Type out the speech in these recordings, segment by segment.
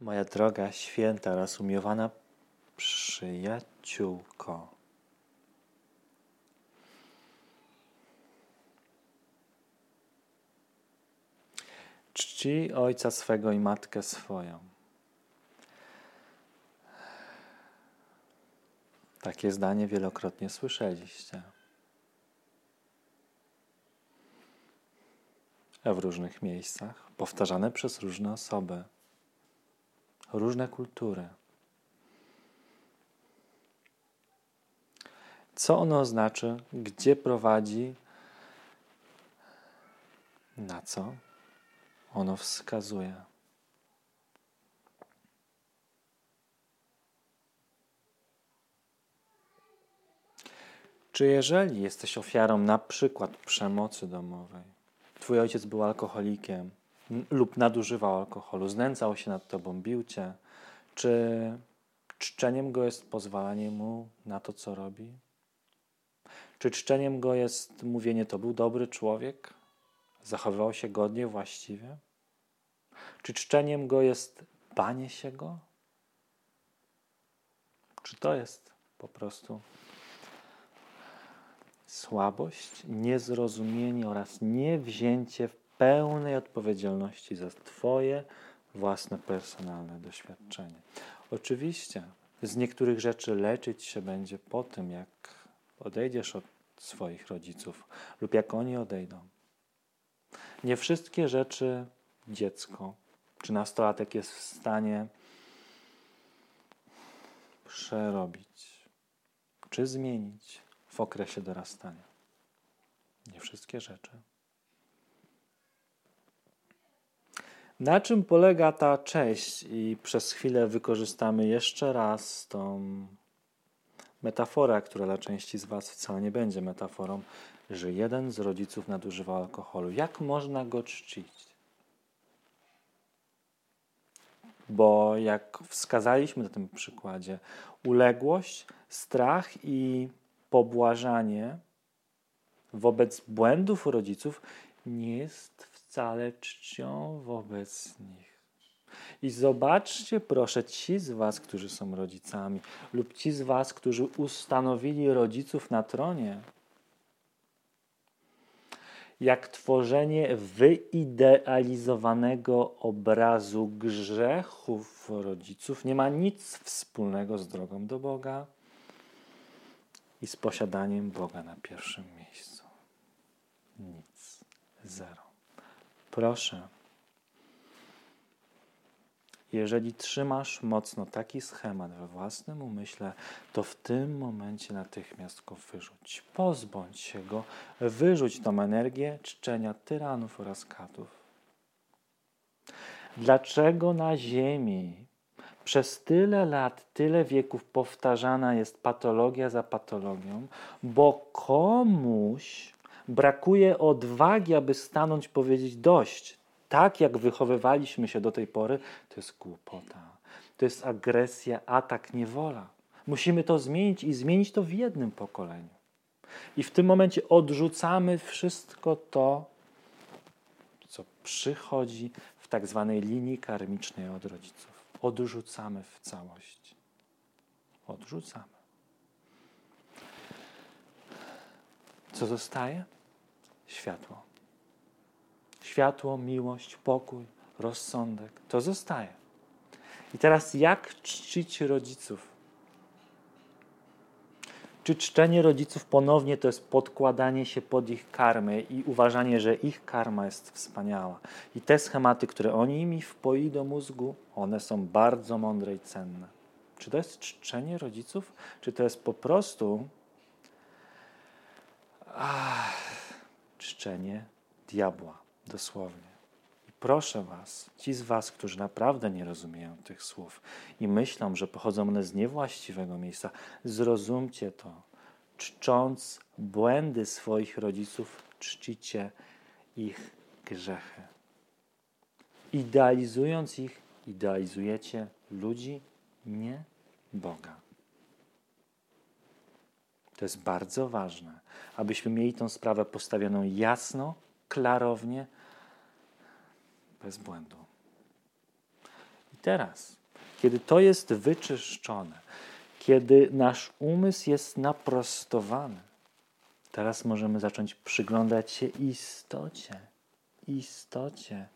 Moja droga, święta oraz przyjaciółko. Czci ojca swego i matkę swoją. Takie zdanie wielokrotnie słyszeliście. W różnych miejscach, powtarzane przez różne osoby różne kultury. Co ono znaczy, gdzie prowadzi, na co ono wskazuje. Czy jeżeli jesteś ofiarą na przykład przemocy domowej, twój ojciec był alkoholikiem, lub nadużywał alkoholu, znęcał się nad tobą, bił cię, czy czczeniem go jest pozwalanie mu na to, co robi? Czy czczeniem go jest mówienie, to był dobry człowiek, zachowywał się godnie, właściwie? Czy czczeniem go jest banie się go? Czy to jest po prostu słabość, niezrozumienie oraz niewzięcie w pełnej odpowiedzialności za Twoje własne personalne doświadczenie. Oczywiście z niektórych rzeczy leczyć się będzie po tym, jak odejdziesz od swoich rodziców lub jak oni odejdą. Nie wszystkie rzeczy dziecko czy nastolatek jest w stanie przerobić czy zmienić w okresie dorastania. Nie wszystkie rzeczy. Na czym polega ta cześć? I przez chwilę wykorzystamy jeszcze raz tą metaforę, która dla części z Was wcale nie będzie metaforą, że jeden z rodziców nadużywa alkoholu. Jak można go czcić? Bo jak wskazaliśmy na tym przykładzie, uległość, strach i pobłażanie wobec błędów rodziców nie jest wcale czcią wobec nich. I zobaczcie, proszę, ci z Was, którzy są rodzicami, lub ci z Was, którzy ustanowili rodziców na tronie, jak tworzenie wyidealizowanego obrazu grzechów rodziców nie ma nic wspólnego z drogą do Boga i z posiadaniem Boga na pierwszym miejscu. Nic. Zero. Proszę, jeżeli trzymasz mocno taki schemat we własnym umyśle, to w tym momencie natychmiast go wyrzuć. Pozbądź się go, wyrzuć tą energię czczenia tyranów oraz katów. Dlaczego na Ziemi przez tyle lat, tyle wieków powtarzana jest patologia za patologią? Bo komuś brakuje odwagi, aby stanąć, powiedzieć dość. Tak jak wychowywaliśmy się do tej pory, to jest głupota. To jest agresja, atak, niewola. Musimy to zmienić i zmienić to w jednym pokoleniu. I w tym momencie odrzucamy wszystko to, co przychodzi w tak zwanej linii karmicznej od rodziców. Odrzucamy w całości. Odrzucamy. Co zostaje? Światło. Światło, miłość, pokój, rozsądek to zostaje. I teraz jak czcić rodziców? Czy czczenie rodziców ponownie to jest podkładanie się pod ich karmę i uważanie, że ich karma jest wspaniała? I te schematy, które oni mi wpoi do mózgu, one są bardzo mądre i cenne. Czy to jest czczenie rodziców? Czy to jest po prostu. Ach czczenie diabła, dosłownie. I proszę Was, ci z Was, którzy naprawdę nie rozumieją tych słów i myślą, że pochodzą one z niewłaściwego miejsca, zrozumcie to. Czcząc błędy swoich rodziców, czcicie ich grzechy. Idealizując ich, idealizujecie ludzi, nie Boga. To jest bardzo ważne, abyśmy mieli tę sprawę postawioną jasno, klarownie, bez błędu. I teraz, kiedy to jest wyczyszczone, kiedy nasz umysł jest naprostowany, teraz możemy zacząć przyglądać się istocie, istocie,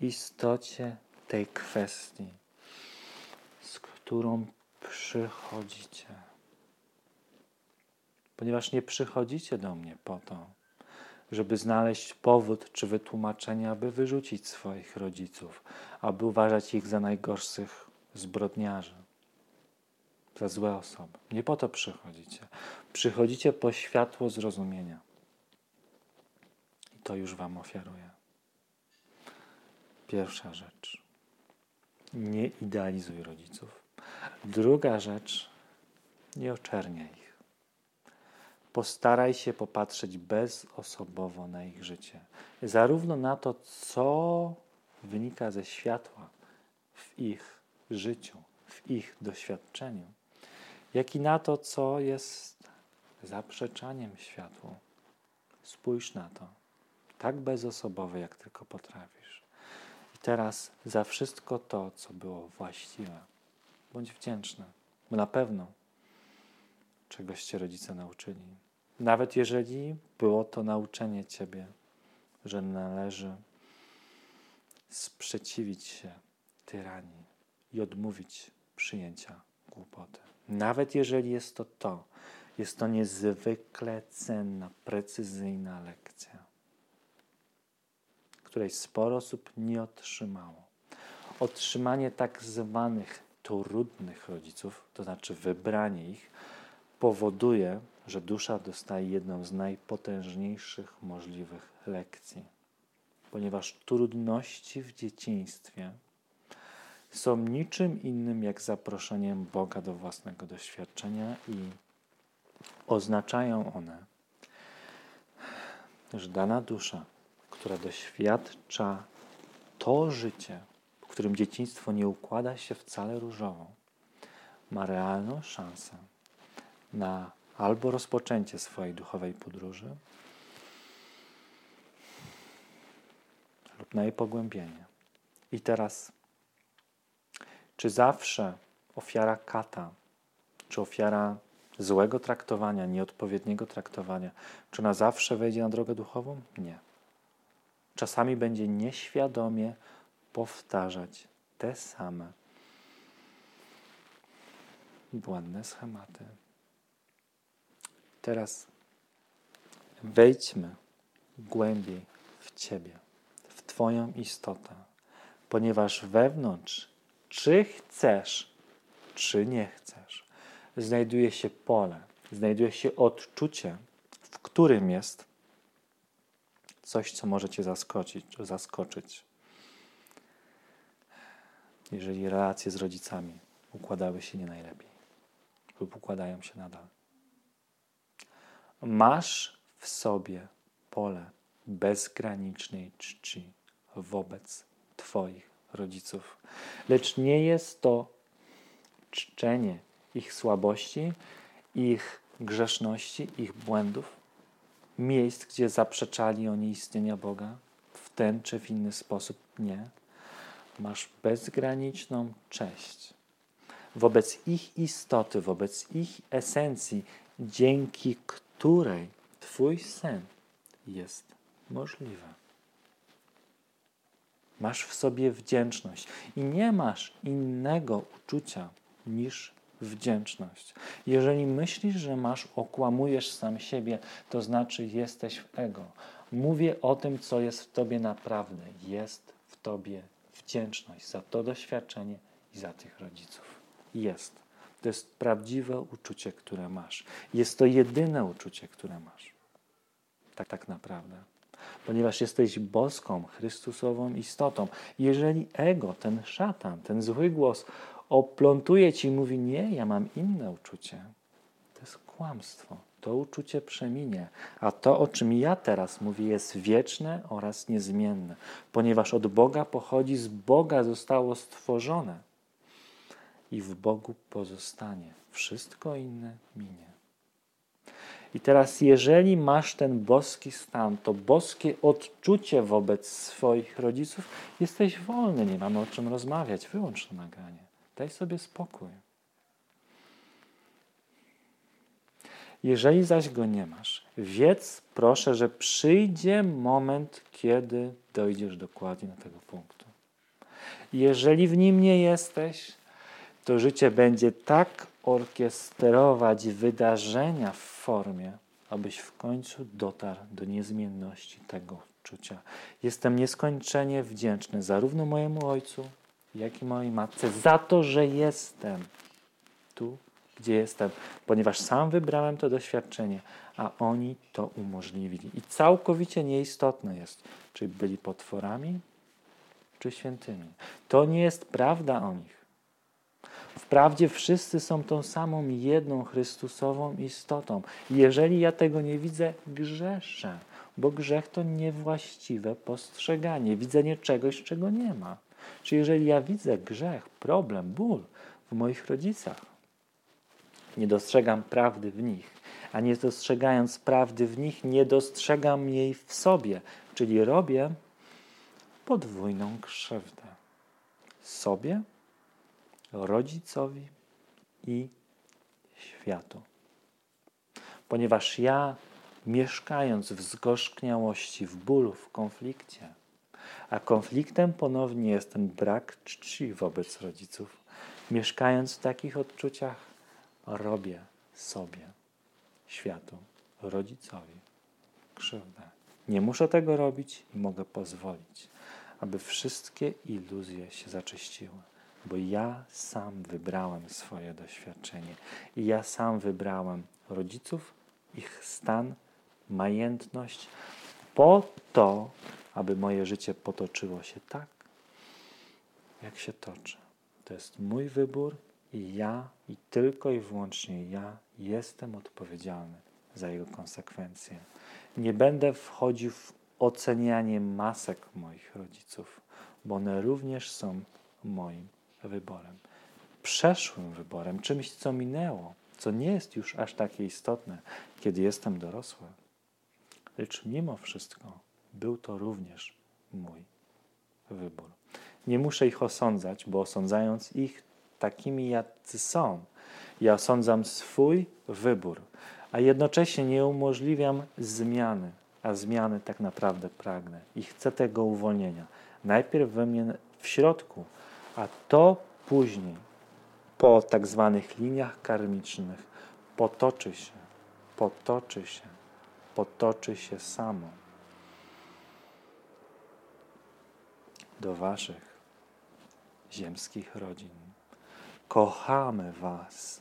istocie tej kwestii, z którą przychodzicie. Ponieważ nie przychodzicie do mnie po to, żeby znaleźć powód czy wytłumaczenie, aby wyrzucić swoich rodziców, aby uważać ich za najgorszych zbrodniarzy, za złe osoby. Nie po to przychodzicie. Przychodzicie po światło zrozumienia. I to już Wam ofiaruję. Pierwsza rzecz. Nie idealizuj rodziców. Druga rzecz. Nie oczerniaj ich postaraj się popatrzeć bezosobowo na ich życie. Zarówno na to, co wynika ze światła w ich życiu, w ich doświadczeniu, jak i na to, co jest zaprzeczaniem światłu. Spójrz na to, tak bezosobowe, jak tylko potrafisz. I teraz za wszystko to, co było właściwe, bądź wdzięczny, bo na pewno czegoś cię rodzice nauczyli. Nawet jeżeli było to nauczenie Ciebie, że należy sprzeciwić się tyranii i odmówić przyjęcia głupoty. Nawet jeżeli jest to to, jest to niezwykle cenna, precyzyjna lekcja, której sporo osób nie otrzymało. Otrzymanie tak zwanych trudnych rodziców, to znaczy wybranie ich, powoduje, że dusza dostaje jedną z najpotężniejszych możliwych lekcji, ponieważ trudności w dzieciństwie są niczym innym jak zaproszeniem Boga do własnego doświadczenia i oznaczają one, że dana dusza, która doświadcza to życie, w którym dzieciństwo nie układa się wcale różowo, ma realną szansę na albo rozpoczęcie swojej duchowej podróży, lub na jej pogłębienie. I teraz, czy zawsze ofiara kata, czy ofiara złego traktowania, nieodpowiedniego traktowania, czy ona zawsze wejdzie na drogę duchową? Nie. Czasami będzie nieświadomie powtarzać te same błędne schematy. Teraz wejdźmy głębiej w Ciebie, w Twoją istotę, ponieważ wewnątrz, czy chcesz, czy nie chcesz, znajduje się pole, znajduje się odczucie, w którym jest coś, co może Cię zaskoczyć, zaskoczyć. Jeżeli relacje z rodzicami układały się nie najlepiej lub układają się nadal masz w sobie pole bezgranicznej czci wobec Twoich rodziców. Lecz nie jest to czczenie ich słabości, ich grzeszności, ich błędów, miejsc, gdzie zaprzeczali oni istnienia Boga w ten czy w inny sposób. Nie. Masz bezgraniczną cześć wobec ich istoty, wobec ich esencji, dzięki której której Twój sen jest możliwy. Masz w sobie wdzięczność i nie masz innego uczucia niż wdzięczność. Jeżeli myślisz, że masz, okłamujesz sam siebie, to znaczy jesteś w ego. Mówię o tym, co jest w tobie naprawdę. Jest w tobie wdzięczność za to doświadczenie i za tych rodziców. Jest. To jest prawdziwe uczucie, które masz. Jest to jedyne uczucie, które masz. Tak, tak naprawdę. Ponieważ jesteś boską, Chrystusową istotą. Jeżeli ego, ten szatan, ten zły głos oplątuje ci i mówi: Nie, ja mam inne uczucie, to jest kłamstwo. To uczucie przeminie. A to, o czym ja teraz mówię, jest wieczne oraz niezmienne, ponieważ od Boga pochodzi, z Boga zostało stworzone i w Bogu pozostanie. Wszystko inne minie. I teraz, jeżeli masz ten boski stan, to boskie odczucie wobec swoich rodziców, jesteś wolny, nie mamy o czym rozmawiać. Wyłącz to nagranie. Daj sobie spokój. Jeżeli zaś go nie masz, wiedz proszę, że przyjdzie moment, kiedy dojdziesz dokładnie do tego punktu. Jeżeli w nim nie jesteś, to życie będzie tak orkiestrować wydarzenia w formie, abyś w końcu dotarł do niezmienności tego czucia. Jestem nieskończenie wdzięczny zarówno mojemu ojcu, jak i mojej matce za to, że jestem tu, gdzie jestem, ponieważ sam wybrałem to doświadczenie, a oni to umożliwili. I całkowicie nieistotne jest, czy byli potworami, czy świętymi. To nie jest prawda o nich. Wprawdzie wszyscy są tą samą jedną Chrystusową istotą. Jeżeli ja tego nie widzę, grzeszę, bo grzech to niewłaściwe postrzeganie, widzenie czegoś, czego nie ma. Czy jeżeli ja widzę grzech, problem, ból w moich rodzicach, nie dostrzegam prawdy w nich, a nie dostrzegając prawdy w nich, nie dostrzegam jej w sobie, czyli robię podwójną krzywdę sobie, rodzicowi i światu. Ponieważ ja, mieszkając w zgorzkniałości, w bólu, w konflikcie, a konfliktem ponownie jest ten brak czci wobec rodziców, mieszkając w takich odczuciach, robię sobie, światu, rodzicowi krzywdę. Nie muszę tego robić i mogę pozwolić, aby wszystkie iluzje się zaczyściły bo ja sam wybrałem swoje doświadczenie i ja sam wybrałem rodziców, ich stan, majętność, po to, aby moje życie potoczyło się tak, jak się toczy. To jest mój wybór i ja, i tylko i wyłącznie ja jestem odpowiedzialny za jego konsekwencje. Nie będę wchodził w ocenianie masek moich rodziców, bo one również są moim wyborem. Przeszłym wyborem, czymś, co minęło, co nie jest już aż takie istotne, kiedy jestem dorosły. Lecz mimo wszystko był to również mój wybór. Nie muszę ich osądzać, bo osądzając ich takimi, jacy są, ja osądzam swój wybór, a jednocześnie nie umożliwiam zmiany, a zmiany tak naprawdę pragnę i chcę tego uwolnienia. Najpierw we mnie w środku, a to później, po tak zwanych liniach karmicznych, potoczy się, potoczy się, potoczy się samo do Waszych ziemskich rodzin. Kochamy Was.